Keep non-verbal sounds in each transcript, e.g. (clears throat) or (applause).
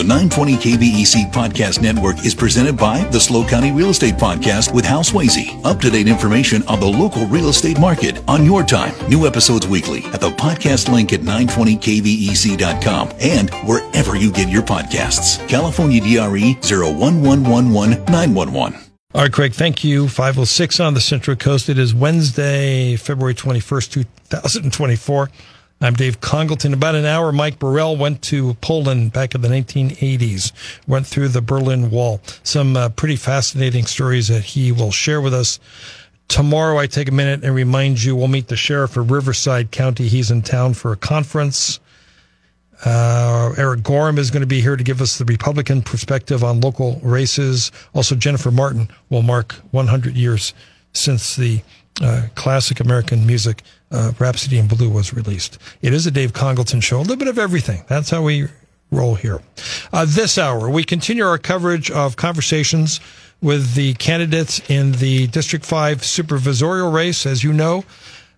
The 920 KVEC Podcast Network is presented by the SLO County Real Estate Podcast with Hal Swayze. Up to date information on the local real estate market on your time. New episodes weekly at the podcast link at 920kvec.com and wherever you get your podcasts. California DRE 01111 All right, Craig, thank you. 506 on the Central Coast. It is Wednesday, February 21st, 2024. I'm Dave Congleton. About an hour, Mike Burrell went to Poland back in the 1980s, went through the Berlin Wall. Some uh, pretty fascinating stories that he will share with us. Tomorrow, I take a minute and remind you we'll meet the sheriff of Riverside County. He's in town for a conference. Uh, Eric Gorham is going to be here to give us the Republican perspective on local races. Also, Jennifer Martin will mark 100 years since the uh, classic American music uh, Rhapsody in Blue was released. It is a Dave Congleton show, a little bit of everything. That's how we roll here. Uh, this hour, we continue our coverage of conversations with the candidates in the District 5 supervisorial race. As you know,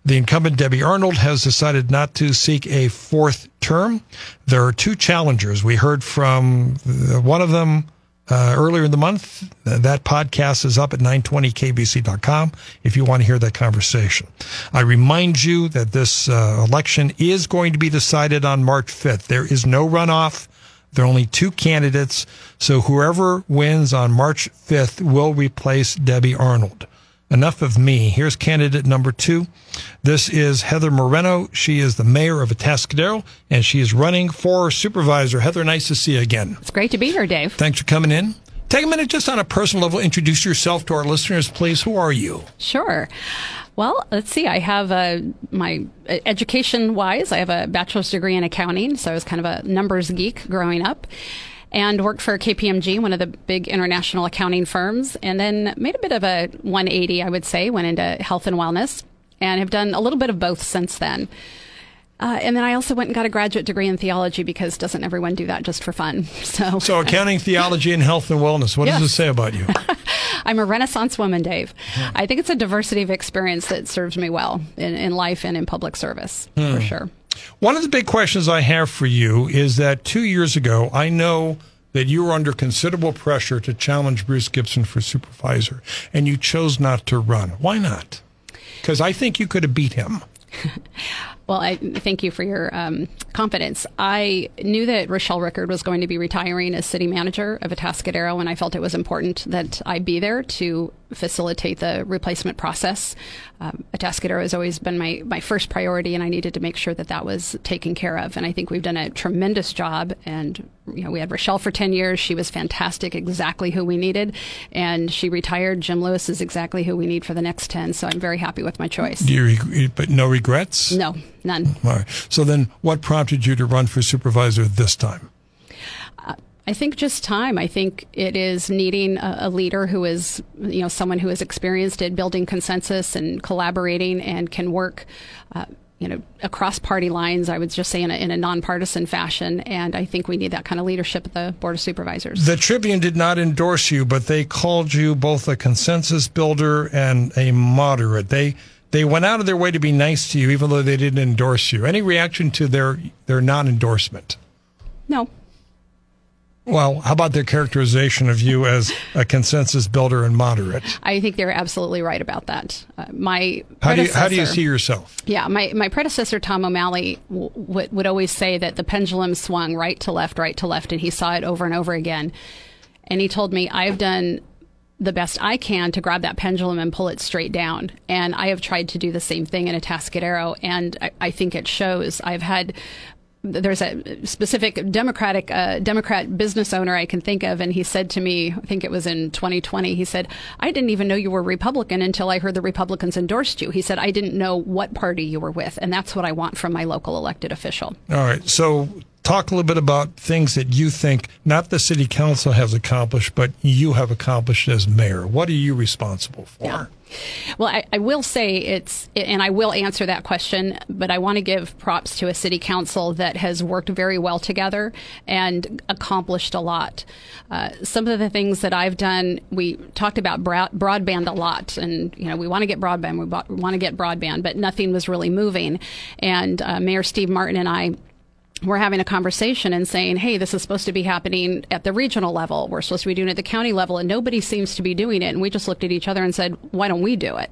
the incumbent Debbie Arnold has decided not to seek a fourth term. There are two challengers. We heard from one of them uh, earlier in the month. That podcast is up at 920kvec.com if you want to hear that conversation. I remind you that this uh, election is going to be decided on March 5th. There is no runoff. There are only two candidates. So whoever wins on March 5th will replace Debbie Arnold. Enough of me. Here's candidate number two. This is Heather Moreno. She is the mayor of Atascadero, and she is running for supervisor. Heather, nice to see you again. It's great to be here, Dave. Thanks for coming in. Take a minute just on a personal level. Introduce yourself to our listeners, please. Who are you? Sure. Well, let's see. I have a, my uh, education wise, I have a bachelor's degree in accounting, so I was kind of a numbers geek growing up and worked for KPMG, one of the big international accounting firms, and then made a bit of a 180, I would say, went into health and wellness, and have done a little bit of both since then. Uh, and then I also went and got a graduate degree in theology because doesn't everyone do that just for fun? (laughs) So, so accounting, theology, and health and wellness. What yes. does it say about you? (laughs) I'm a Renaissance woman, Dave. Hmm. I think it's a diversity of experience that serves me well in, in life and in public service, hmm. for sure. One of the big questions I have for you is that two years ago, I know that you were under considerable pressure to challenge Bruce Gibson for supervisor, and you chose not to run. Why not? Because I think you could have beat him. (laughs) Well, I thank you for your um, confidence. I knew that Rachelle Rickard was going to be retiring as city manager of Atascadero, and I felt it was important that I be there to facilitate the replacement process. Um, Atascadero has always been my, my first priority, and I needed to make sure that that was taken care of. And I think we've done a tremendous job. And you know, we had Rochelle for ten years; she was fantastic, exactly who we needed. And she retired. Jim Lewis is exactly who we need for the next ten. So I'm very happy with my choice. Do you, but no regrets? No, none. All right. So then, what prompted you to run for supervisor this time? I think just time. I think it is needing a, a, leader who is, you know, someone who is experienced at building consensus and collaborating and can work, uh, you know, across party lines. I would just say in a, in a nonpartisan fashion. And I think we need that kind of leadership at the Board of Supervisors. The Tribune did not endorse you, but they called you both a consensus builder and a moderate. They they went out of their way to be nice to you, even though they didn't endorse you. Any reaction to their their non endorsement? No. Well, how about their characterization of you as a consensus builder and moderate? I think they're absolutely right about that. Uh, my how do you how do you see yourself? Yeah, my my predecessor Tom O'Malley w- w- would always say that the pendulum swung right to left, right to left, and he saw it over and over again. And he told me, "I've done the best I can to grab that pendulum and pull it straight down. And I have tried to do the same thing in a Atascadero, and I, I think it shows. I've had there's a specific Democratic uh, Democrat business owner I can think of, and he said to me, I think it was in 2020, he said, "I didn't even know you were Republican until I heard the Republicans endorsed you." He said, "I didn't know what party you were with, and that's what I want from my local elected official." All right, so talk a little bit about things that you think not the city council has accomplished, but you have accomplished as mayor. What are you responsible for? Yeah. Well, I, I, will say it's, and I will answer that question, but I want to give props to a city council that has worked very well together and accomplished a lot. Uh, some of the things that I've done, we talked about broadband a lot, and you know we want to get broadband, we want to get broadband, but nothing was really moving. And uh, Mayor Steve Martin and I we're having a conversation and saying, hey, this is supposed to be happening at the regional level. We're supposed to be doing it at the county level, and nobody seems to be doing it. And we just looked at each other and said, why don't we do it?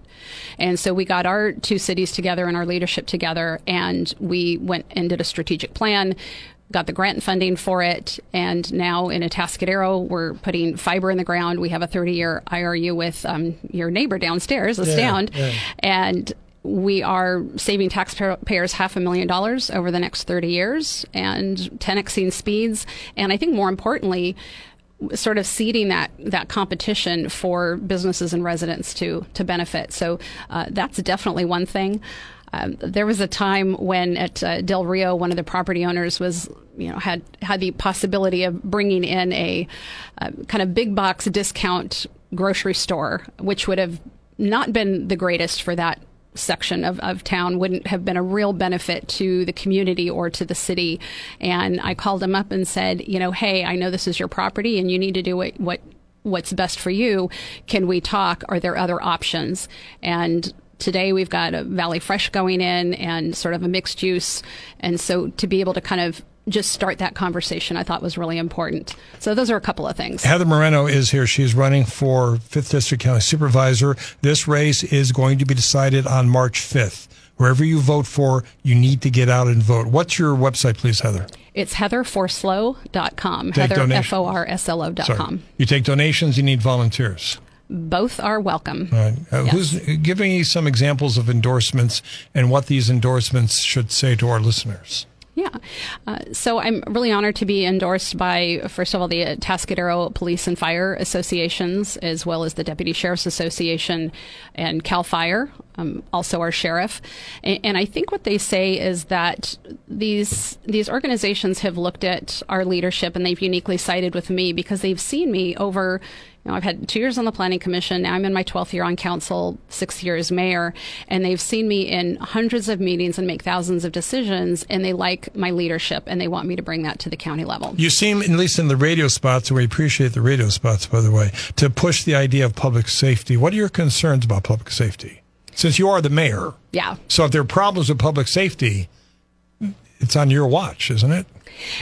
And so we got our two cities together and our leadership together, and we went and did a strategic plan. Got the grant funding for it, and now in Atascadero, we're putting fiber in the ground. We have a 30 year IRU with um, your neighbor downstairs, Astound, yeah, yeah. and we are saving taxpayers half a million dollars over the next 30 years and 10xing speeds. And I think more importantly, sort of seeding that that competition for businesses and residents to to benefit. So uh, that's definitely one thing. Um, there was a time when at uh, Del Rio, one of the property owners was, you know, had had the possibility of bringing in a uh, kind of big box discount grocery store, which would have not been the greatest for that section of, of town wouldn't have been a real benefit to the community or to the city. And I called him up and said, you know, hey, I know this is your property and you need to do what, what what's best for you. Can we talk? Are there other options? And today we've got a Valley Fresh going in and sort of a mixed use. And so to be able to kind of just start that conversation I thought was really important. So those are a couple of things. Heather Moreno is here. She's running for 5th District County Supervisor. This race is going to be decided on March 5th. Wherever you vote for, you need to get out and vote. What's your website, please, Heather? It's heatherforslo.com. Take Heather, F O R S L O.com. You take donations, you need volunteers. Both are welcome. Right. Uh, yes. Who's giving you some examples of endorsements and what these endorsements should say to our listeners? Yeah. Uh, so I'm really honored to be endorsed by, first of all, the Atascadero Police and Fire Associations, as well as the Deputy Sheriff's Association and CAL FIRE, um, also our sheriff. And, and, I think what they say is that these these organizations have looked at our leadership and they've uniquely sided with me because they've seen me over you know, I've had two years on the planning commission. Now I'm in my 12th year on council, six years mayor, and they've seen me in hundreds of meetings and make thousands of decisions, and they like my leadership and they want me to bring that to the county level. You seem, at least in the radio spots, we appreciate the radio spots, by the way, to push the idea of public safety. What are your concerns about public safety? Since you are the mayor. Yeah. So if there are problems with public safety, it's on your watch, isn't it?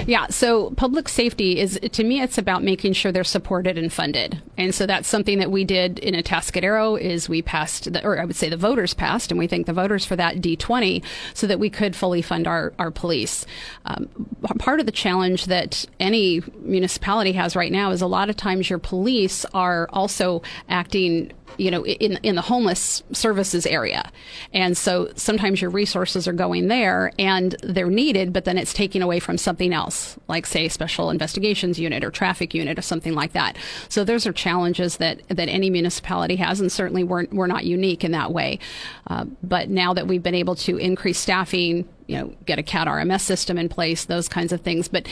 Yeah. So public safety is, to me, it's about making sure they're supported and funded. And so that's something that we did in Atascadero is we passed, the, or I would say the voters passed, and we thank the voters for that D20 so that we could fully fund our, our police. Um, part of the challenge that any municipality has right now is a lot of times your police are also acting you know, in in the homeless services area, and so sometimes your resources are going there and they're needed, but then it's taking away from something else, like say special investigations unit or traffic unit or something like that. So those are challenges that that any municipality has, and certainly we're we're not unique in that way. Uh, but now that we've been able to increase staffing, you know, get a CAD RMS system in place, those kinds of things, but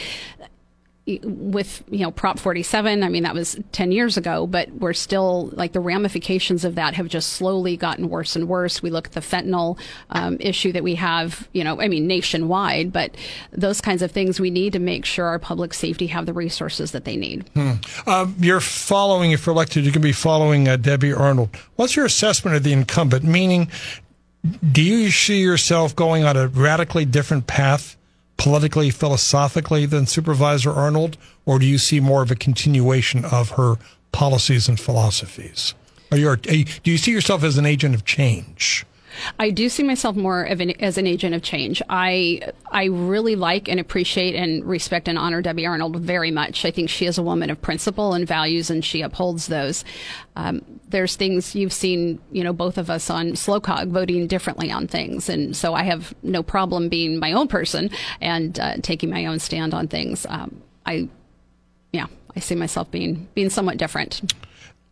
with you know prop 47 i mean that was 10 years ago but we're still like the ramifications of that have just slowly gotten worse and worse. We look at the fentanyl um, issue that we have you know i mean nationwide but those kinds of things we need to make sure our public safety have the resources that they need. Hmm. uh, you're following if you're elected you can be following uh, debbie arnold. What's your assessment of the incumbent? Meaning do you see yourself going on a radically different path politically, philosophically than Supervisor Arnold, or do you see more of a continuation of her policies and philosophies? Are you, are, do you see yourself as an agent of change? I do see myself more an, as an agent of change. I I really like and appreciate and respect and honor Debbie Arnold very much. I think she is a woman of principle and values, and she upholds those. Um, there's things you've seen, you know, both of us on SLOCOG voting differently on things, and so I have no problem being my own person and uh, taking my own stand on things. Um, I, yeah, I see myself being being somewhat different.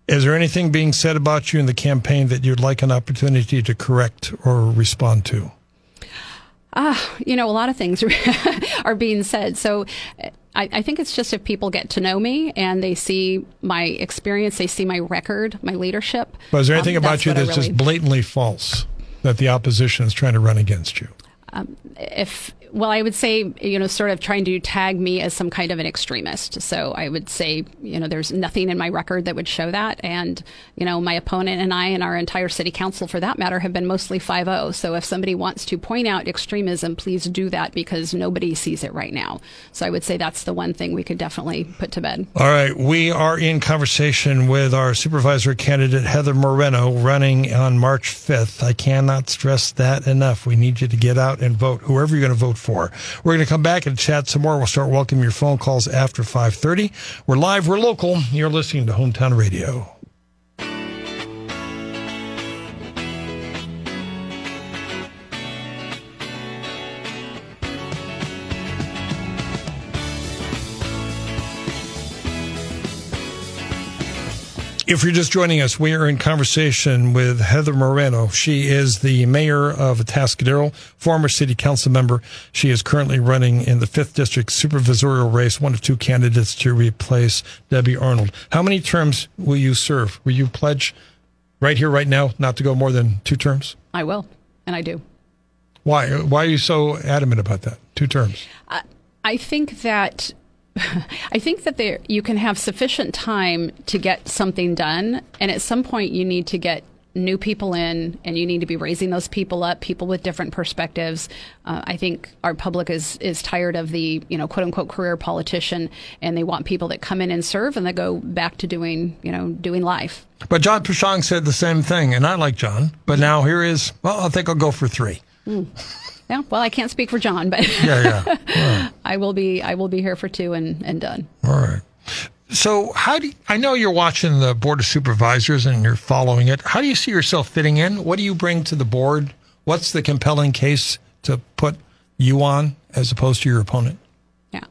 Is there anything being said about you in the campaign that you'd like an opportunity to correct or respond to? Ah, uh, you know, a lot of things (laughs) are being said. So I, I, think it's just if people get to know me and they see my experience, they see my record, my leadership. But is there anything um, about you that's really... just blatantly false that the opposition is trying to run against you? Um, if well, I would say, you know, sort of trying to tag me as some kind of an extremist. So I would say, you know, there's nothing in my record that would show that. And, you know, my opponent and I and our entire city council, for that matter, have been mostly 5 0. So if somebody wants to point out extremism, please do that because nobody sees it right now. So I would say that's the one thing we could definitely put to bed. All right. We are in conversation with our supervisor candidate, Heather Moreno, running on March 5th. I cannot stress that enough. We need you to get out and vote, whoever you're going to vote for We're going to come back and chat some more. We'll start welcoming your phone calls after 5:30. We're live, we're local. You're listening to Hometown Radio. If you're just joining us, we are in conversation with Heather Moreno. She is the mayor of Atascadero, former city council member. She is currently running in the 5th District supervisorial race, one of two candidates to replace Debbie Arnold. How many terms will you serve? Will you pledge right here, right now, not to go more than two terms? I will, and I do. Why? Why are you so adamant about that? Two terms. I, I think that (laughs) I think that there you can have sufficient time to get something done, and at some point you need to get new people in, and you need to be raising those people up, people with different perspectives. Uh, I think our public is is tired of the you know quote unquote career politician, and they want people that come in and serve, and they go back to doing you know doing life. But John Peschong said the same thing, and I like John. But now here is well, I think I'll go for three. Mm. (laughs) Yeah, well, I can't speak for John, but yeah, yeah. (laughs) I will be I will be here for two and, and done. All right. So, how do you, I know you're watching the board of supervisors and you're following it? How do you see yourself fitting in? What do you bring to the board? What's the compelling case to put you on as opposed to your opponent? Yeah.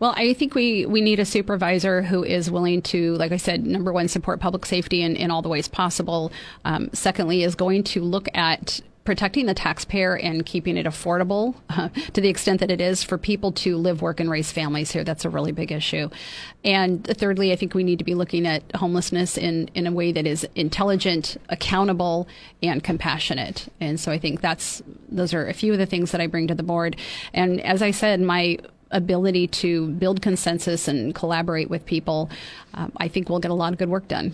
Well, I think we, we need a supervisor who is willing to, like I said, number one, support public safety in, in all the ways possible. Um, secondly, is going to look at protecting the taxpayer and keeping it affordable uh, to the extent that it is for people to live, work, and raise families here. That's a really big issue. And thirdly, I think we need to be looking at homelessness in, in a way that is intelligent, accountable, and compassionate. And so I think that's those are a few of the things that I bring to the board. And as I said, my ability to build consensus and collaborate with people, um, I think we'll get a lot of good work done.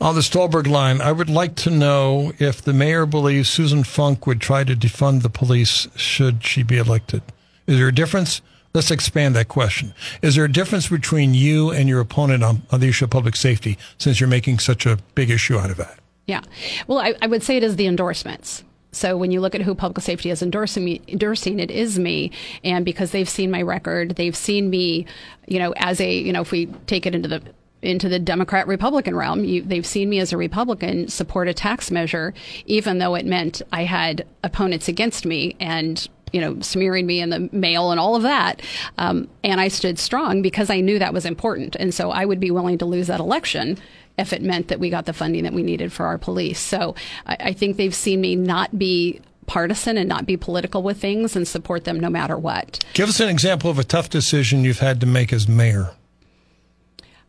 On the Stolberg line, I would like to know if the mayor believes Susan Funk would try to defund the police should she be elected. Is there a difference? Let's expand that question. Is there a difference between you and your opponent on, on the issue of public safety since you're making such a big issue out of that? Yeah. Well, I, I would say it is the endorsements. So when you look at who public safety is endorsing me, endorsing it is me, and because they've seen my record, they've seen me, you know, as a, you know, if we take it into the into the Democrat Republican realm. You, they've seen me as a Republican support a tax measure, even though it meant I had opponents against me and you know, smearing me in the mail and all of that. Um, and I stood strong because I knew that was important. And so I would be willing to lose that election if it meant that we got the funding that we needed for our police. So I, I think they've seen me not be partisan and not be political with things and support them no matter what. Give us an example of a tough decision you've had to make as mayor.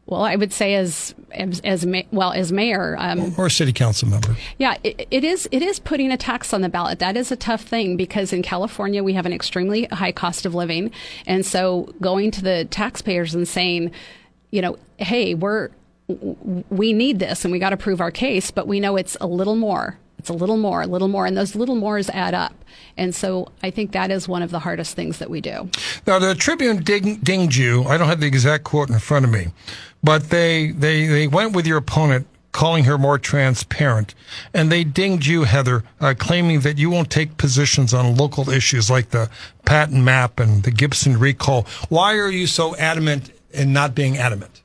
Well, I would say as as, as well as mayor um, or city council member. Yeah, it, it is. It is putting a tax on the ballot. That is a tough thing because in California we have an extremely high cost of living, and so going to the taxpayers and saying, you know, hey, we're we need this and we got to prove our case, but we know it's a little more. It's a little more, a little more, and those little mores add up. And so I think that is one of the hardest things that we do. Now, the Tribune ding, dinged you. I don't have the exact quote in front of me, but they, they, they went with your opponent calling her more transparent. And they dinged you, Heather, uh, claiming that you won't take positions on local issues like the Patten map and the Gibson recall. Why are you so adamant in not being adamant?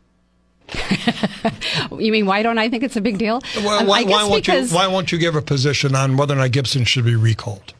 You mean why don't I think it's a big deal? Well, um, why, why, won't you, why won't you give a position on whether or not Gibson should be recalled?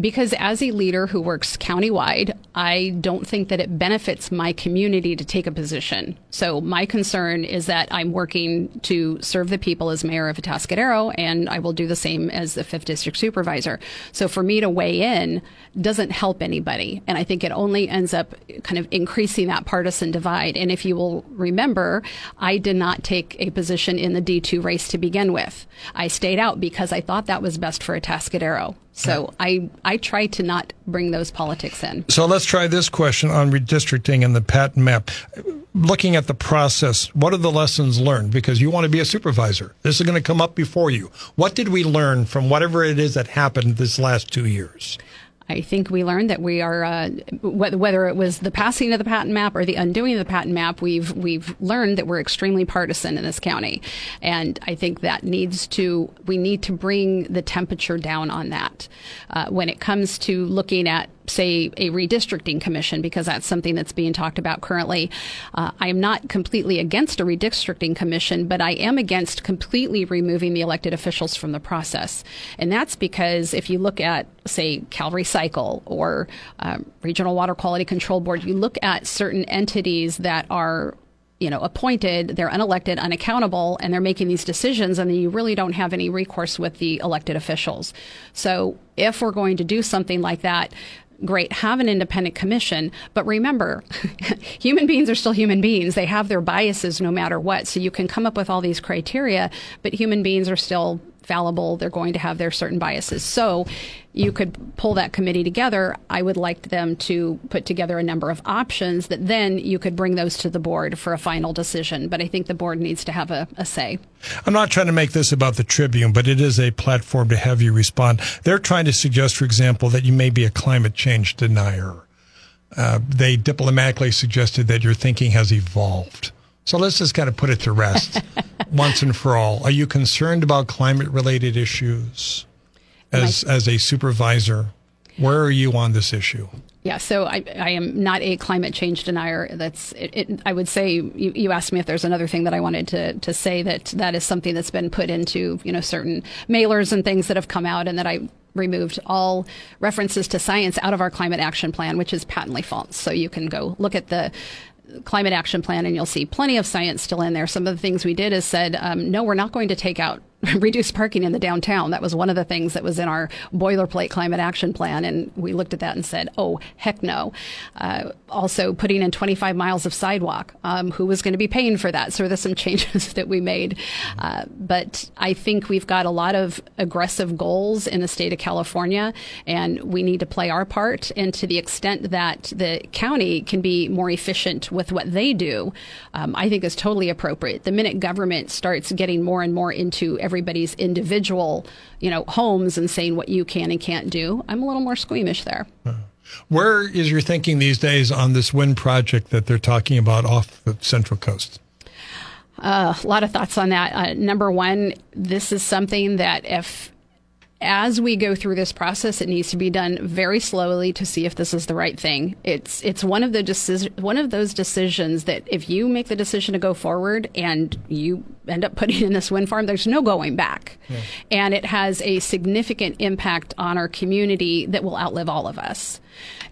Because as a leader who works countywide, I don't think that it benefits my community to take a position. So my concern is that I'm working to serve the people as mayor of Atascadero, and I will do the same as the fifth district supervisor. So for me to weigh in doesn't help anybody, and I think it only ends up kind of increasing that partisan divide. And if you will remember, I did not take a position in the D2 race to begin with. I stayed out because I thought that was best for Atascadero. So I I try to not bring those politics in. So let's try this question on redistricting and the Patten map. Looking at the process, what are the lessons learned? Because you want to be a supervisor. This is going to come up before you. What did we learn from whatever it is that happened this last two years? I think we learned that we are, uh, whether it was the passing of the Patten map or the undoing of the Patten map, we've we've learned that we're extremely partisan in this county, and I think that needs to we need to bring the temperature down on that. Uh, when it comes to looking at say, a redistricting commission, because that's something that's being talked about currently. Uh, I am not completely against a redistricting commission, but I am against completely removing the elected officials from the process. And that's because if you look at, say, CalRecycle or um, Regional Water Quality Control Board, you look at certain entities that are you know, appointed, they're unelected, unaccountable, and they're making these decisions, and then you really don't have any recourse with the elected officials. So if we're going to do something like that, great, have an independent commission. But remember, (laughs) human beings are still human beings. They have their biases no matter what. So you can come up with all these criteria, but human beings are still fallible. They're going to have their certain biases. So you could pull that committee together. I would like them to put together a number of options that then you could bring those to the board for a final decision. But I think the board needs to have a, a say. I'm not trying to make this about the Tribune, but it is a platform to have you respond. They're trying to suggest, for example, that you may be a climate change denier. Uh, they diplomatically suggested that your thinking has evolved. So let's just kind of put it to rest (laughs) once and for all. Are you concerned about climate related issues as, as a supervisor? Where are you on this issue? Yeah, so I, I am not a climate change denier. That's it, it, I would say you, you asked me if there's another thing that I wanted to, to say that that is something that's been put into you know certain mailers and things that have come out, and that I removed all references to science out of our climate action plan, which is patently false. So you can go look at the climate action plan and you'll see plenty of science still in there. Some of the things we did is said, um, no, we're not going to take out (laughs) reduce parking in the downtown. That was one of the things that was in our boilerplate climate action plan. And we looked at that and said, oh, heck no. Uh, also, putting in 25 miles of sidewalk. Um, who was going to be paying for that? So there's some (laughs) changes that we made. Uh, but I think we've got a lot of aggressive goals in the state of California, and we need to play our part. And to the extent that the county can be more efficient with what they do, um, I think is totally appropriate. The minute government starts getting more and more into everybody's individual, you know, homes and saying what you can and can't do, I'm a little more squeamish there. Where is your thinking these days on this wind project that they're talking about off the Central Coast? Uh, a lot of thoughts on that. Uh, number one, this is something that if as we go through this process, it needs to be done very slowly to see if this is the right thing. It's it's one of the deci- one of those decisions that if you make the decision to go forward and you end up putting in this wind farm, there's no going back, yeah. and it has a significant impact on our community that will outlive all of us.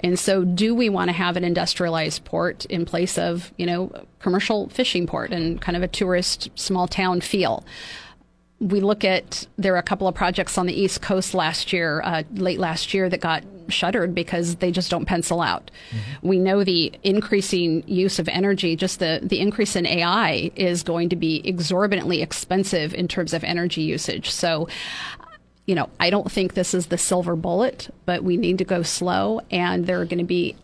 And so, do we want to have an industrialized port in place of you know commercial fishing port and kind of a tourist small town feel? We look at there are a couple of projects on the East Coast last year, uh, late last year, that got shuttered because they just don't pencil out. Mm-hmm. We know the increasing use of energy, just the, the increase in AI is going to be exorbitantly expensive in terms of energy usage. So, you know, I don't think this is the silver bullet, but we need to go slow, and there are going to be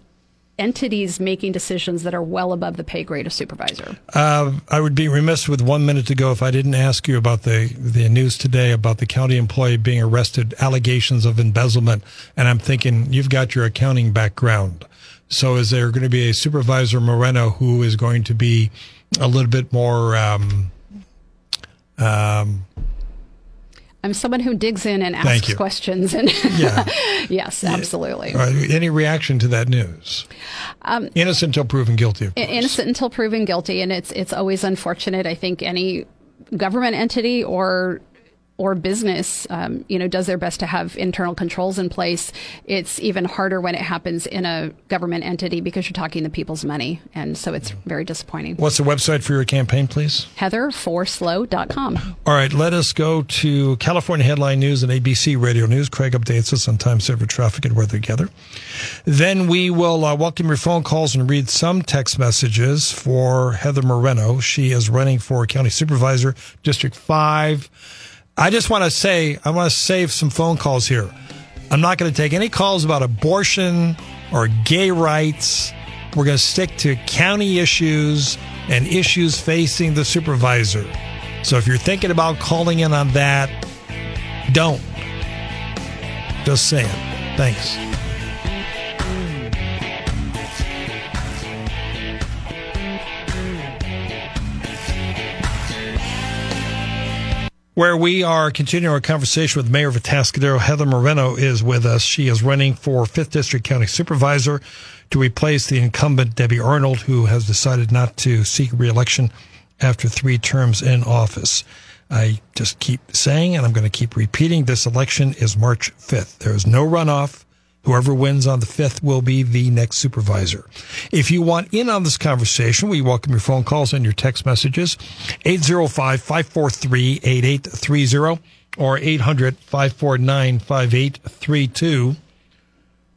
entities making decisions that are well above the pay grade of supervisor. Uh, I would be remiss with one minute to go if I didn't ask you about the, the news today about the county employee being arrested, allegations of embezzlement. And I'm thinking you've got your accounting background. So is there going to be a supervisor Moreno who is going to be a little bit more um, um, I'm someone who digs in and asks questions. And (laughs) yeah. yes, absolutely. Uh, any reaction to that news? Um, innocent until proven guilty. Innocent until proven guilty, and it's it's always unfortunate. I think any government entity or or business, um, you know, does their best to have internal controls in place. It's even harder when it happens in a government entity because you're talking the people's money, and so it's very disappointing. What's the website for your campaign, please? HeatherForSLO.com. All right, let us go to California Headline News and ABC Radio News. Craig updates us on time server traffic and weather together. Then we will uh, welcome your phone calls and read some text messages for Heather Moreno. She is running for County Supervisor, District 5. I just want to say, I want to save some phone calls here. I'm not going to take any calls about abortion or gay rights. We're going to stick to county issues and issues facing the supervisor. So if you're thinking about calling in on that, don't. Just saying. Thanks. Where we are continuing our conversation with Mayor of Atascadero. Heather Moreno is with us. She is running for 5th District County Supervisor to replace the incumbent Debbie Arnold, who has decided not to seek reelection after three terms in office. I just keep saying, and I'm going to keep repeating, this election is March 5th. There is no runoff. Whoever wins on the 5th will be the next supervisor. If you want in on this conversation, we welcome your phone calls and your text messages. 805-543-8830 or 800-549-5832.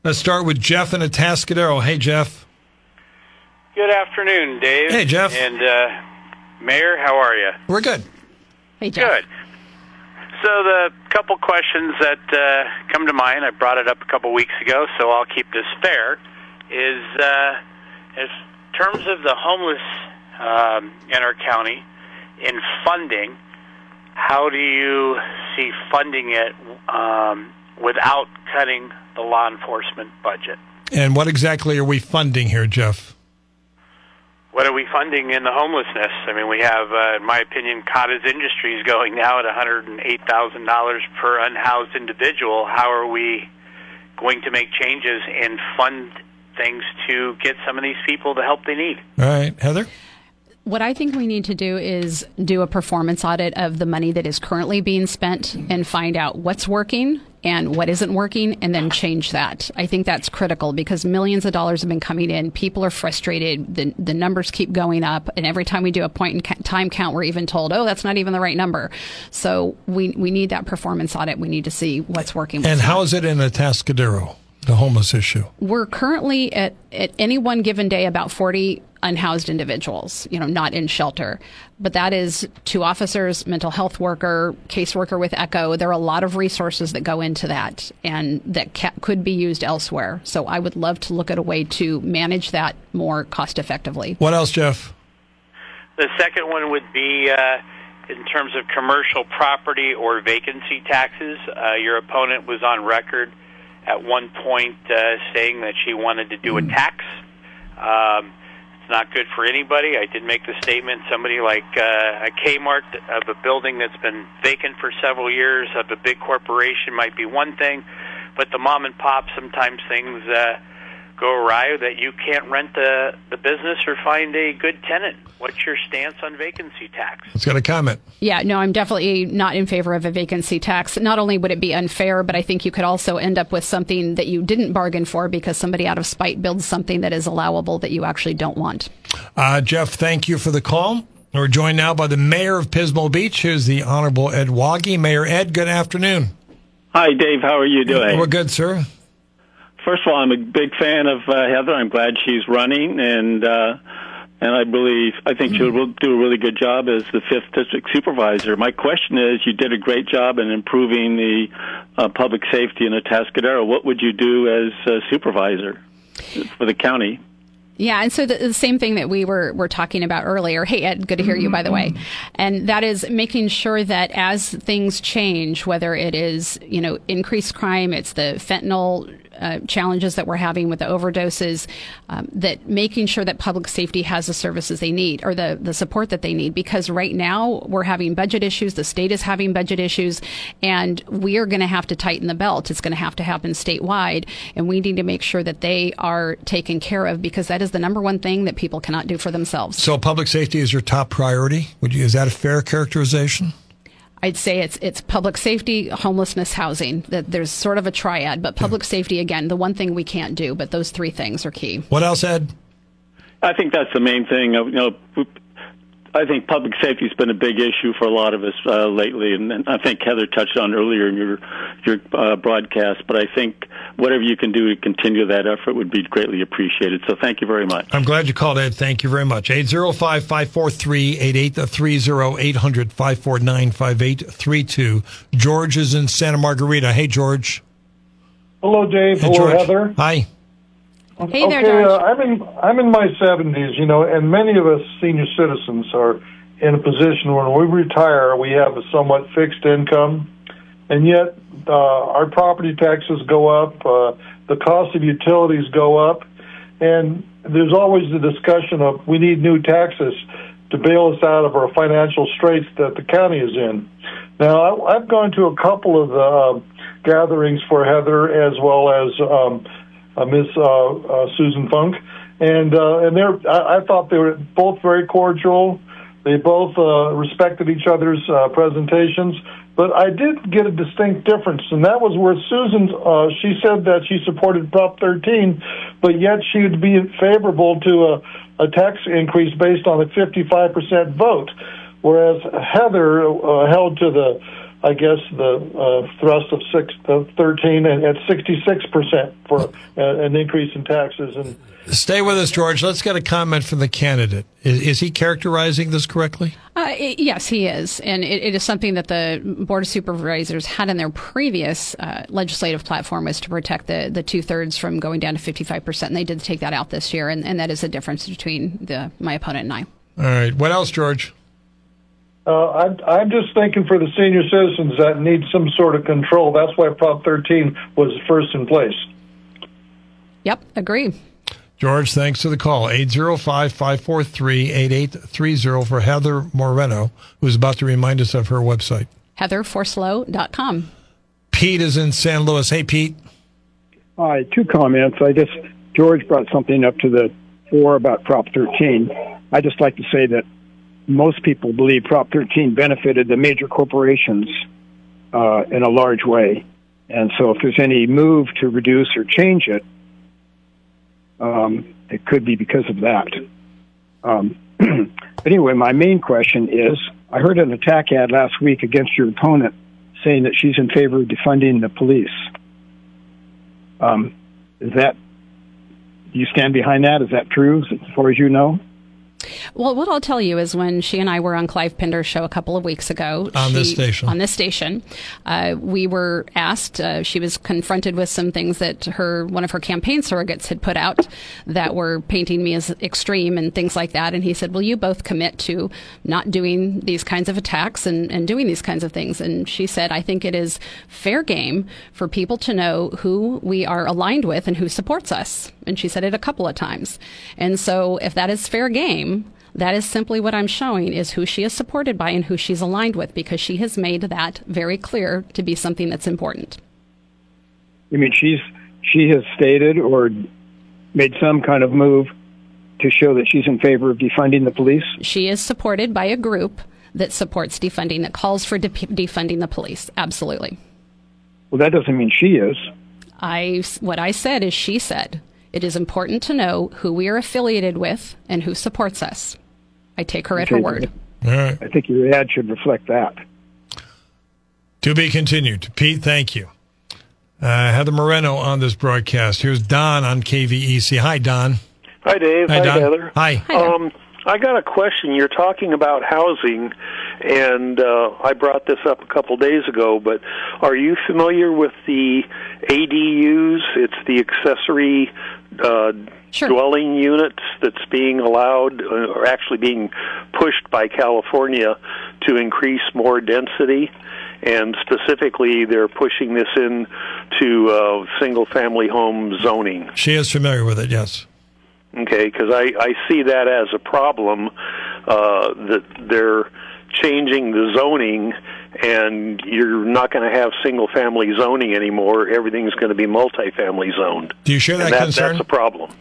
Let's start with Jeff in Atascadero. Hey, Jeff. Good afternoon, Dave. Hey, Jeff. And uh, Mayor, how are you? We're good. Hey, Jeff. Good. So the couple questions that uh, come to mind, I brought it up a couple weeks ago, so I'll keep this fair. Is uh, in terms of the homeless um, in our county in funding, how do you see funding it um, without cutting the law enforcement budget? And what exactly are we funding here, Jeff? What are we funding in the homelessness? I mean, we have, uh, in my opinion, cottage industries going now at $108,000 per unhoused individual. How are we going to make changes and fund things to get some of these people the help they need? All right, Heather? What I think we need to do is do a performance audit of the money that is currently being spent and find out what's working and what isn't working and then change that. I think that's critical because millions of dollars have been coming in. People are frustrated. The, the numbers keep going up. And every time we do a point in ca- time count, we're even told, oh, that's not even the right number. So we, we need that performance audit. We need to see what's working. What's and how not. is it in Atascadero, the homeless issue? We're currently at, at any one given day about 40 unhoused individuals, you know, not in shelter. But that is two officers, mental health worker, caseworker with ECHO. There are a lot of resources that go into that and that ca- could be used elsewhere. So I would love to look at a way to manage that more cost effectively. What else, Jeff? The second one would be uh, in terms of commercial property or vacancy taxes. Uh, your opponent was on record at one point uh, saying that she wanted to do a tax. Um, it's not good for anybody. I did make the statement somebody like uh, a Kmart of a building that's been vacant for several years of a big corporation might be one thing, but the mom and pop sometimes things uh, go awry that you can't rent the the business or find a good tenant. What's your stance on vacancy tax? Let's get a comment. Yeah, no, I'm definitely not in favor of a vacancy tax. Not only would it be unfair, but I think you could also end up with something that you didn't bargain for because somebody out of spite builds something that is allowable that you actually don't want. Uh, Jeff, thank you for the call. We're joined now by the mayor of Pismo Beach, who's the Honorable Ed Waage. Mayor Ed, good afternoon. Hi, Dave. How are you doing? We're good, sir. First of all, I'm a big fan of uh, Heather. I'm glad she's running, and uh, and I believe I think she'll do a really good job as the fifth district supervisor. My question is, you did a great job in improving the uh, public safety in Atascadero. What would you do as a supervisor for the county? Yeah, and so the, the, same thing that we were were talking about earlier. Hey, Ed, good to hear you, by the way. And that is making sure that as things change, whether it is you know increased crime, it's the fentanyl uh, challenges that we're having with the overdoses, um, that making sure that public safety has the services they need or the, the support that they need. Because right now we're having budget issues, the state is having budget issues, and we are going to have to tighten the belt. It's going to have to happen statewide, and we need to make sure that they are taken care of because that is the number one thing that people cannot do for themselves. So, public safety is your top priority. Would you? Is that a fair characterization? I'd say it's it's public safety, homelessness, housing. That there's sort of a triad, but public yeah. safety again, the one thing we can't do, but those three things are key. What else, Ed? I think that's the main thing. You know, I think public safety has been a big issue for a lot of us uh, lately, and, and, I think Heather touched on earlier in your your uh, broadcast. But I think whatever you can do to continue that effort would be greatly appreciated. So thank you very much. I'm glad you called, Ed. Thank you very much. 805 543 8830 800 549 5832. George is in Santa Margarita. Hey, George. Hello, Dave. Hey, Hello, George. Heather. Hi. Hey there, okay. Uh, I'm in I'm in my 70s, you know, and many of us senior citizens are in a position where when we retire, we have a somewhat fixed income, and yet uh, our property taxes go up, uh, the cost of utilities go up, and there's always the discussion of we need new taxes to bail us out of our financial straits that the county is in. Now, I, I've gone to a couple of uh, gatherings for Heather as well as um, uh, Miss uh, Susan Funk, and uh, and they're I, I thought they were both very cordial. They both uh, respected each other's uh, presentations, but I did get a distinct difference, and that was where Susan uh, she said that she supported Prop 13, but yet she would be favorable to a, a tax increase based on a 55% vote, whereas Heather held to the I guess the uh, thrust of six, uh, 13 and at 66% for uh, an increase in taxes. And Stay with us, George. Let's get a comment from the candidate. Is, is he characterizing this correctly? Uh, it, yes, he is, and it, it is something that the board of supervisors had in their previous uh, legislative platform was to protect the the two thirds from going down to fifty five percent, and they did take that out this year, and, and that is the difference between the my opponent and I. All right. What else, George? Uh, I'm, I'm just thinking for the senior citizens that need some sort of control. That's why Prop 13 was first in place. Yep, agree. George, thanks for the call. 805 543 8830 for Heather Moreno, who's about to remind us of her website. HeatherForSLO.com. Pete is in San Luis. Hey, Pete. Hi, two comments. I just George brought something up to the fore about Prop 13. I just like to say that most people believe Prop 13 benefited the major corporations uh, in a large way, and so if there's any move to reduce or change it, um, it could be because of that. Um, (clears throat) anyway, my main question is: I heard an attack ad last week against your opponent, saying that she's in favor of defunding the police. Um, is that do you stand behind that? Is that true, as far as you know? Well, what I'll tell you is when she and I were on Clive Pinder's show a couple of weeks ago On this station. on this station, uh, we were asked. Uh, she was confronted with some things that her one of her campaign surrogates had put out that were painting me as extreme and things like that. And he said, "Will you both commit to not doing these kinds of attacks and, and doing these kinds of things?" And she said, "I think it is fair game for people to know who we are aligned with and who supports us." And she said it a couple of times. And so, if that is fair game, that is simply what I'm showing is who she is supported by and who she's aligned with because she has made that very clear to be something that's important. I mean, she's she has stated or made some kind of move to show that she's in favor of defunding the police. She is supported by a group that supports defunding, that calls for de- defunding the police. Absolutely. Well, that doesn't mean she is. I what I said is she said. It is important to know who we are affiliated with and who supports us. I take her at her word. All right. I think your ad should reflect that. To be continued. Pete, thank you. Uh, Heather Moreno on this broadcast. Here's Don on KVEC. Hi, Don. Hi, Dave. Hi, Hi, Don. Heather. Hi. Hi there. Um, I got a question. You're talking about housing, and uh, I brought this up a couple days ago. But are you familiar with the ADUs? It's the accessory uh, Sure. dwelling units that's being allowed, uh, or actually being pushed by California to increase more density. And specifically, they're pushing this in to uh, single-family home zoning. She is familiar with it, yes. Okay, because I, I see that as a problem uh, that they're changing the zoning, and you're not going to have single family zoning anymore. Everything's going to be multifamily zoned. Do you share that, that, concern? that's a problem.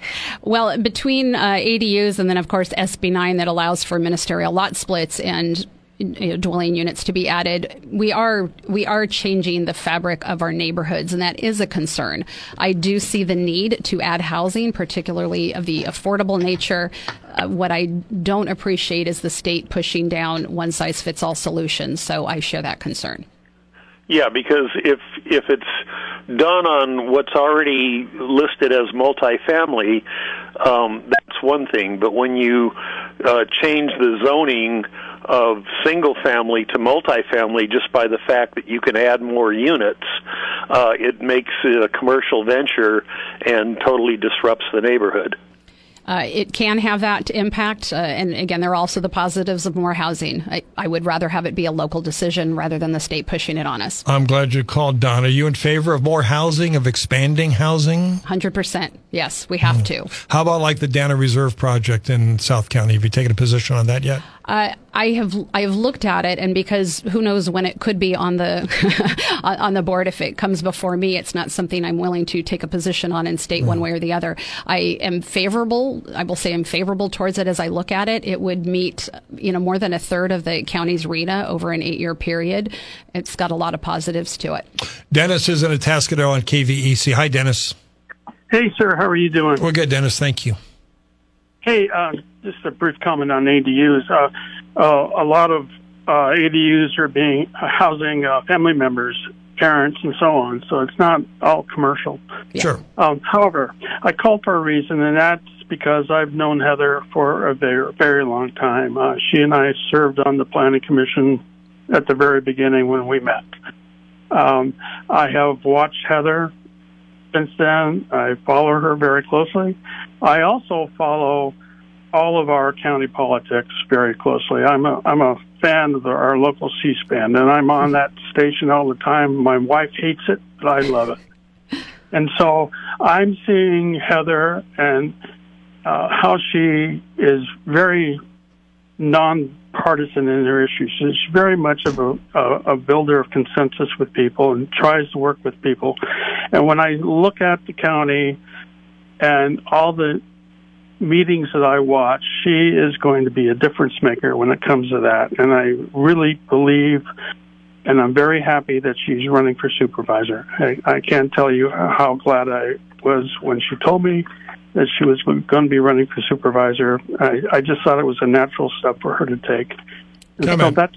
Well, between uh, ADUs and then, of course, SB 9 that allows for ministerial lot splits and you know, dwelling units to be added, we are we are changing the fabric of our neighborhoods, and that is a concern. I do see the need to add housing, particularly of the affordable nature. Uh, what I don't appreciate is the state pushing down one size fits all solutions. So I share that concern. Yeah, because if if it's done on what's already listed as multifamily, um, that's one thing. But when you uh, change the zoning of single family to multifamily just by the fact that you can add more units. Uh, it makes it a commercial venture and totally disrupts the neighborhood. Uh, it can have that impact. Uh, and again, there are also the positives of more housing. I, I, would rather have it be a local decision rather than the state pushing it on us. I'm glad you called, Don. Are you in favor of more housing, of expanding housing? 100%. Yes, we have mm. to. How about like the Dana Reserve project in South County? Have you taken a position on that yet? Uh, I have I have looked at it, and because who knows when it could be on the (laughs) on the board if it comes before me, it's not something I'm willing to take a position on and state one way or the other. I am favorable. I will say I'm favorable towards it as I look at it. It would meet you know more than a third of the county's RHNA over an eight year period. It's got a lot of positives to it. Dennis is in a Atascadero on KVEC. Hi, Dennis. Hey, sir. How are you doing? We're good, Dennis. Thank you. Hey, uh, just a brief comment on ADUs. Uh, uh, a lot of uh, ADUs are being uh, housing uh, family members, parents, and so on. So it's not all commercial. Sure. Um, however, I called for a reason, and that's because I've known Heather for a very, very long time. Uh, she and I served on the planning commission at the very beginning when we met. Um, I have watched Heather since then. I follow her very closely. I also follow all of our county politics very closely. I'm a I'm a fan of the, our local C-SPAN, and I'm on that station all the time. My wife hates it, but I love it. (laughs) And so I'm seeing Heather and uh, how she is very nonpartisan in her issues. She's very much of a, a, a builder of consensus with people and tries to work with people. And when I look at the county and all the meetings that I watch, she is going to be a difference maker when it comes to that. And I really believe, and I'm very happy that she's running for supervisor. I, I can't tell you how glad I was when she told me that she was going to be running for supervisor. I, I just thought it was a natural step for her to take. And so that's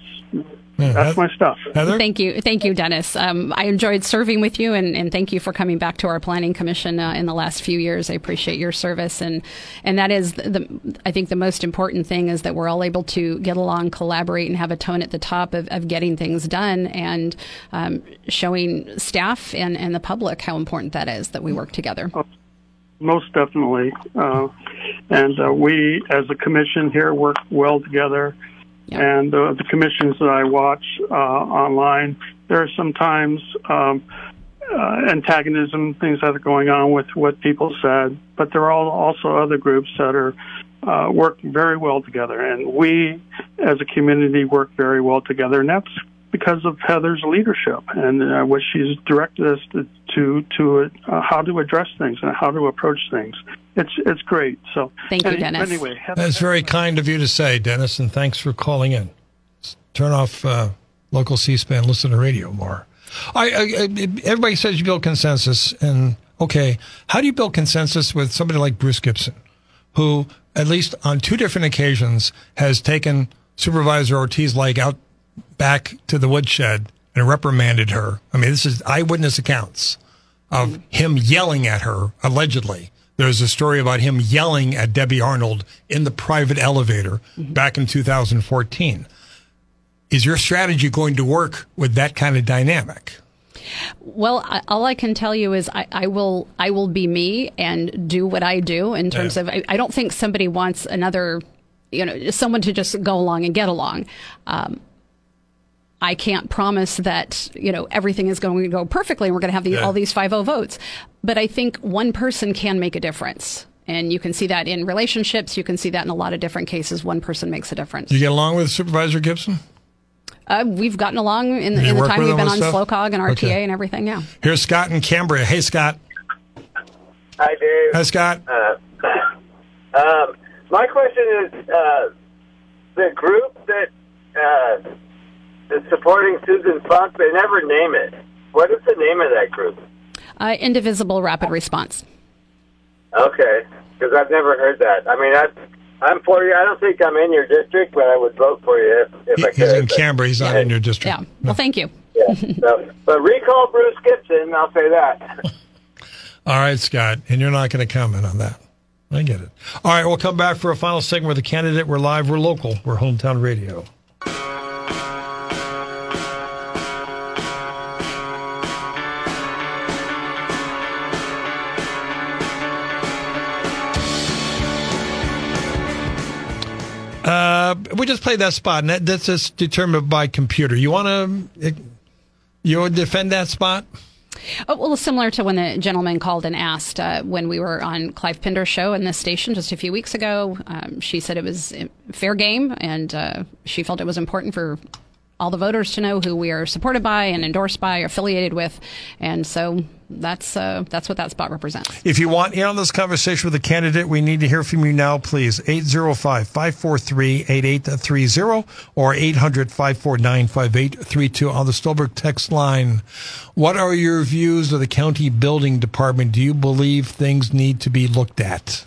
yeah, That's my stuff. Heather? Thank you. Thank you, Dennis. Um, I enjoyed serving with you, and, and, thank you for coming back to our Planning Commission uh, in the last few years. I appreciate your service. And, and that is, the, I think, the most important thing is that we're all able to get along, collaborate, and have a tone at the top of, of getting things done and um, showing staff and, and the public how important that is that we work together. Oh, most definitely. Uh, and uh, we, as a commission here, work well together and uh, the commissions that I watch uh, online, there are sometimes um, uh, antagonism, things that are going on with what people said, but there are also other groups that are uh, work very well together, and we, as a community, work very well together, and that's because of Heather's leadership and uh, what she's directed us to to, to uh, how to address things and how to approach things. It's it's great. So thank you, Dennis. Anyway, Heather, that's very kind of you to say, Dennis, and thanks for calling in. Turn off uh, local C-SPAN, listen to radio more. I, I, everybody says you build consensus, and okay, how do you build consensus with somebody like Bruce Gibson, who at least on two different occasions has taken Supervisor Ortiz-Legg out back to the woodshed and reprimanded her. I mean, this is eyewitness accounts of him yelling at her, allegedly. There's a story about him yelling at Debbie Arnold in the private elevator mm-hmm. back in 2014. Is your strategy going to work with that kind of dynamic? Well, I, all I can tell you is I, I, will I will be me and do what I do in terms yeah. of I, I, don't think somebody wants another you know someone to just go along and get along. Um, I can't promise that, you know, everything is going to go perfectly and we're going to have the, yeah. all these 5-0 votes. But I think one person can make a difference. And you can see that in relationships. You can see that in a lot of different cases. One person makes a difference. You get along with Supervisor Gibson? Uh, we've gotten along in, in the time we've been on SLOCOG and RTA okay. and everything, yeah. Here's Scott in Cambria. Hey, Scott. Hi, Dave. Hi, Scott. Uh, um, my question is uh, the group that supporting Susan Funk, they never name it. What is the name of that group? Uh, Indivisible Rapid Response. Okay, because I've never heard that. I mean, I, I'm for you. I don't think I'm in your district, but I would vote for you if, if he, I could. He's in Cambria. He's not yeah. in your district. Yeah. Well, thank you. Yeah. So, but recall Bruce Gibson. I'll say that. (laughs) All right, Scott, and you're not going to comment on that. I get it. All right, we'll come back for a final segment with the candidate. We're live. We're local. We're hometown radio. Uh, we just played that spot, and that, that's just determined by computer. You want to you defend that spot? Oh, well, similar to when the gentleman called and asked uh, when we were on Clive Pinder's show in this station just a few weeks ago. Um, she said it was fair game, and uh, she felt it was important for all the voters to know who we are supported by and endorsed by affiliated with. And so that's uh, that's what that spot represents. If you want in on this conversation with a candidate, we need to hear from you now, please. 805-543-8830 or 800-549-5832 on the Stolberg text line. What are your views of the county building department? Do you believe things need to be looked at?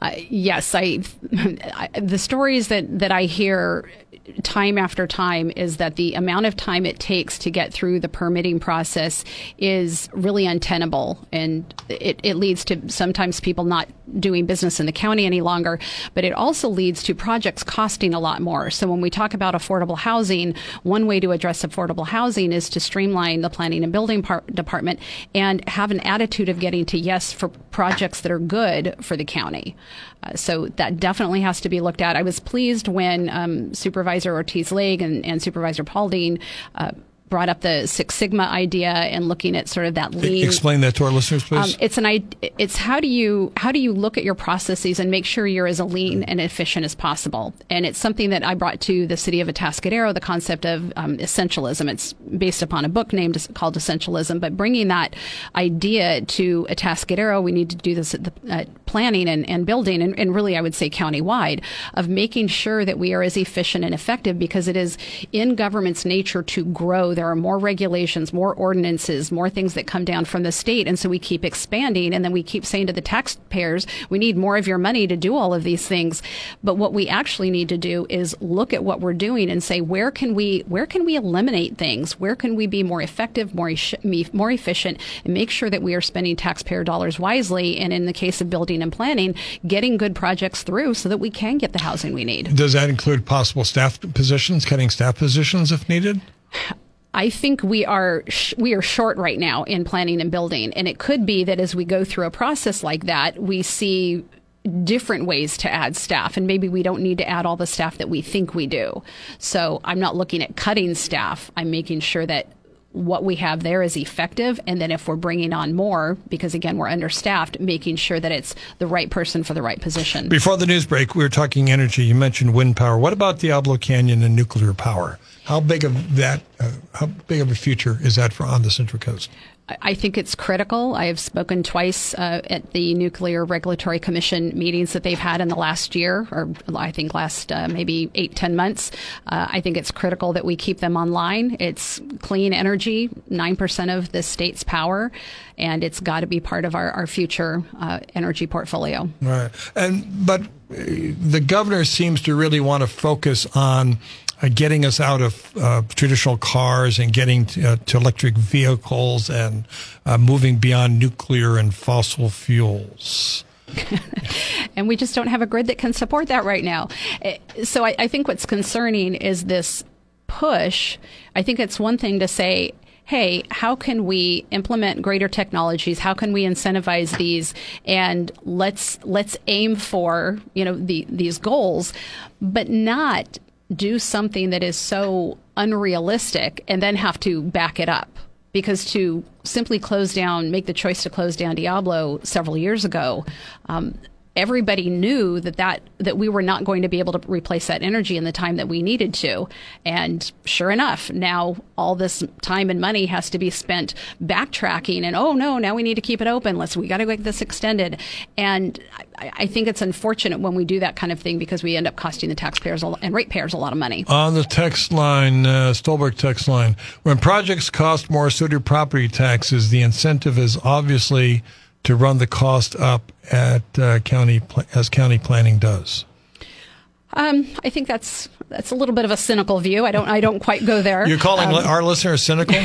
Uh, yes, I, I, the stories that, that I hear time after time is that the amount of time it takes to get through the permitting process is really untenable. And it, it leads to sometimes people not doing business in the county any longer, but it also leads to projects costing a lot more. So when we talk about affordable housing, one way to address affordable housing is to streamline the planning and building par- department and have an attitude of getting to yes for projects that are good for the county. Uh, so that definitely has to be looked at. I was pleased when um, Supervisor Ortiz-Legg and, and Supervisor Paulding uh, brought up the Six Sigma idea and looking at sort of that lean. Explain that to our listeners, please. Um, it's an it's how do you how do you look at your processes and make sure you're as lean and efficient as possible. And it's something that I brought to the city of Atascadero, the concept of um, essentialism. It's based upon a book named called Essentialism, but bringing that idea to Atascadero, we need to do this at the uh, planning and, and building, and, and really I would say countywide, of making sure that we are as efficient and effective because it is in government's nature to grow there are more regulations, more ordinances, more things that come down from the state. And so we keep expanding and then we keep saying to the taxpayers, we need more of your money to do all of these things. But what we actually need to do is look at what we're doing and say, where can we, where can we eliminate things? Where can we be more effective, more, more efficient and make sure that we are spending taxpayer dollars wisely? And in the case of building and planning, getting good projects through so that we can get the housing we need. Does that include possible staff positions, cutting staff positions if needed? I think we are sh- we are short right now in planning and building, and it could be that as we go through a process like that, we see different ways to add staff and maybe we don't need to add all the staff that we think we do. So I'm not looking at cutting staff. I'm making sure that what we have there is effective and then if we're bringing on more because again we're understaffed making sure that it's the right person for the right position before the news break we were talking energy you mentioned wind power what about diablo canyon and nuclear power how big of that? Uh, how big of a future is that for on the Central Coast? I think it's critical. I have spoken twice uh, at the Nuclear Regulatory Commission meetings that they've had in the last year, or I think last uh, maybe eight, ten months. Uh, I think it's critical that we keep them online. It's clean energy, 9% of the state's power, and it's got to be part of our, our future uh, energy portfolio. Right. And, but uh, the governor seems to really want to focus on uh, getting us out of uh, traditional cars and getting to, uh, to electric vehicles and uh, moving beyond nuclear and fossil fuels. (laughs) and we just don't have a grid that can support that right now. Eh, so I, I think what's concerning is this push. I think it's one thing to say, hey, how can we implement greater technologies? How can we incentivize these? And let's let's aim for you know the, these goals, but not do something that is so unrealistic and then have to back it up. Because to simply close down, make the choice to close down Diablo several years ago, um, everybody knew that, that that we were not going to be able to replace that energy in the time that we needed to. And sure enough, now all this time and money has to be spent backtracking and oh no, now we need to keep it open. Let's we got to get this extended. And I, I, think it's unfortunate when we do that kind of thing because we end up costing the taxpayers and ratepayers a lot of money. On the text line, uh, Stolberg text line, when projects cost more, so do property taxes. The incentive is obviously to run the cost up at uh, county as county planning does? Um, I think that's that's a little bit of a cynical view. I don't I don't quite go there. You're calling um, our listeners cynical. (laughs)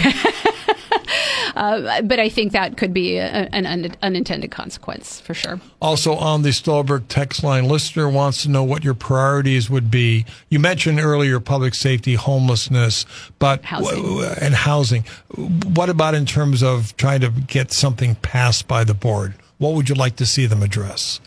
Uh, but I think that could be a, an un- unintended consequence for sure. Also, on the Stolberg text line, listener wants to know what your priorities would be. You mentioned earlier public safety, homelessness, but housing. And housing. What about in terms of trying to get something passed by the board? What would you like to see them address?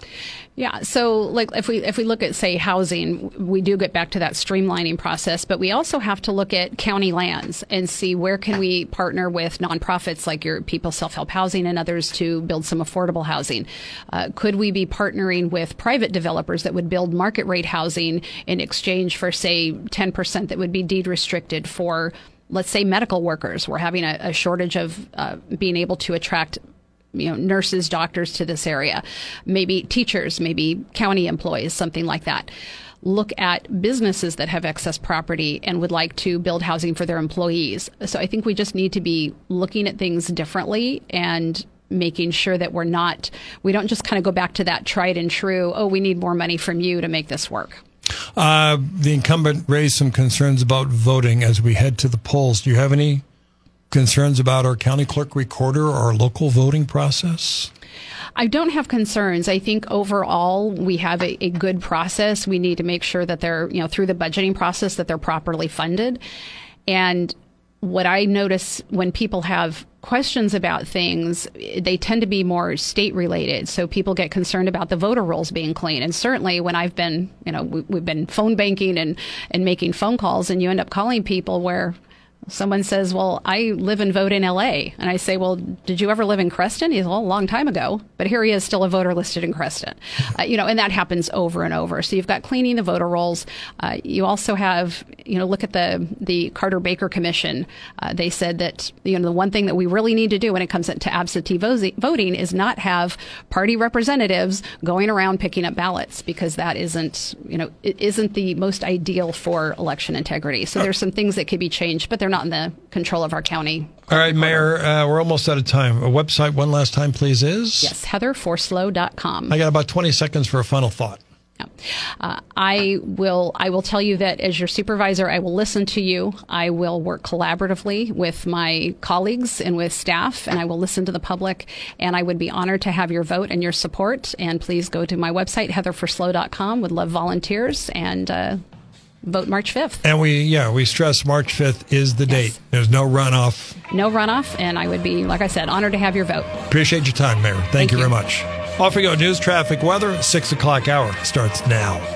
Yeah. So, like, if we if we look at say housing, we do get back to that streamlining process, but we also have to look at county lands and see where can we partner with nonprofits like your People Self Help Housing and others to build some affordable housing. Uh, could we be partnering with private developers that would build market rate housing in exchange for say ten percent that would be deed restricted for let's say medical workers. We're having a, a shortage of uh, being able to attract you know nurses, doctors to this area, maybe teachers, maybe county employees, something like that. Look at businesses that have excess property and would like to build housing for their employees. So I think we just need to be looking at things differently and making sure that we're not we don't just kind of go back to that tried and true oh we need more money from you to make this work uh, the incumbent raised some concerns about voting as we head to the polls do you have any concerns about our county clerk recorder or our local voting process? I don't have concerns. I think overall we have a, a, good process. We need to make sure that they're, you know, through the budgeting process that they're properly funded. And what I notice when people have questions about things, they tend to be more state related. So people get concerned about the voter rolls being clean. And certainly when I've been, you know, we, have been phone banking and, and making phone calls and you end up calling people where someone says, Well, I live and vote in LA. And I say, Well, did you ever live in Creston? He's, Well, a long time ago. But here he is, still a voter listed in Creston. Uh, you know, and that happens over and over. So you've got cleaning the voter rolls. Uh, you also have, you know, look at the, the Carter Baker Commission. Uh, they said that, you know, the one thing that we really need to do when it comes to absentee voting is not have party representatives going around picking up ballots because that isn't, you know, it isn't the most ideal for election integrity. So there's some things that could be changed, but they're not not in the control of our county. All right, Mayor, uh, we're almost out of time. A website, one last time, please, is? Yes, heatherforslo.com. I got about 20 seconds for a final thought. Yeah. Uh, I will. I will tell you that as your supervisor, I will listen to you. I will work collaboratively with my colleagues and with staff, and I will listen to the public. And I would be honored to have your vote and your support. And please go to my website, heatherforslo.com. Would love volunteers and uh, vote March 5th. And we, yeah, we stress March 5th is the yes. date. There's no runoff. No runoff. And I would be, like I said, honored to have your vote. Appreciate your time, Mayor. Thank, Thank you, you very much. Off we go. News, traffic, weather. Six o'clock hour starts now.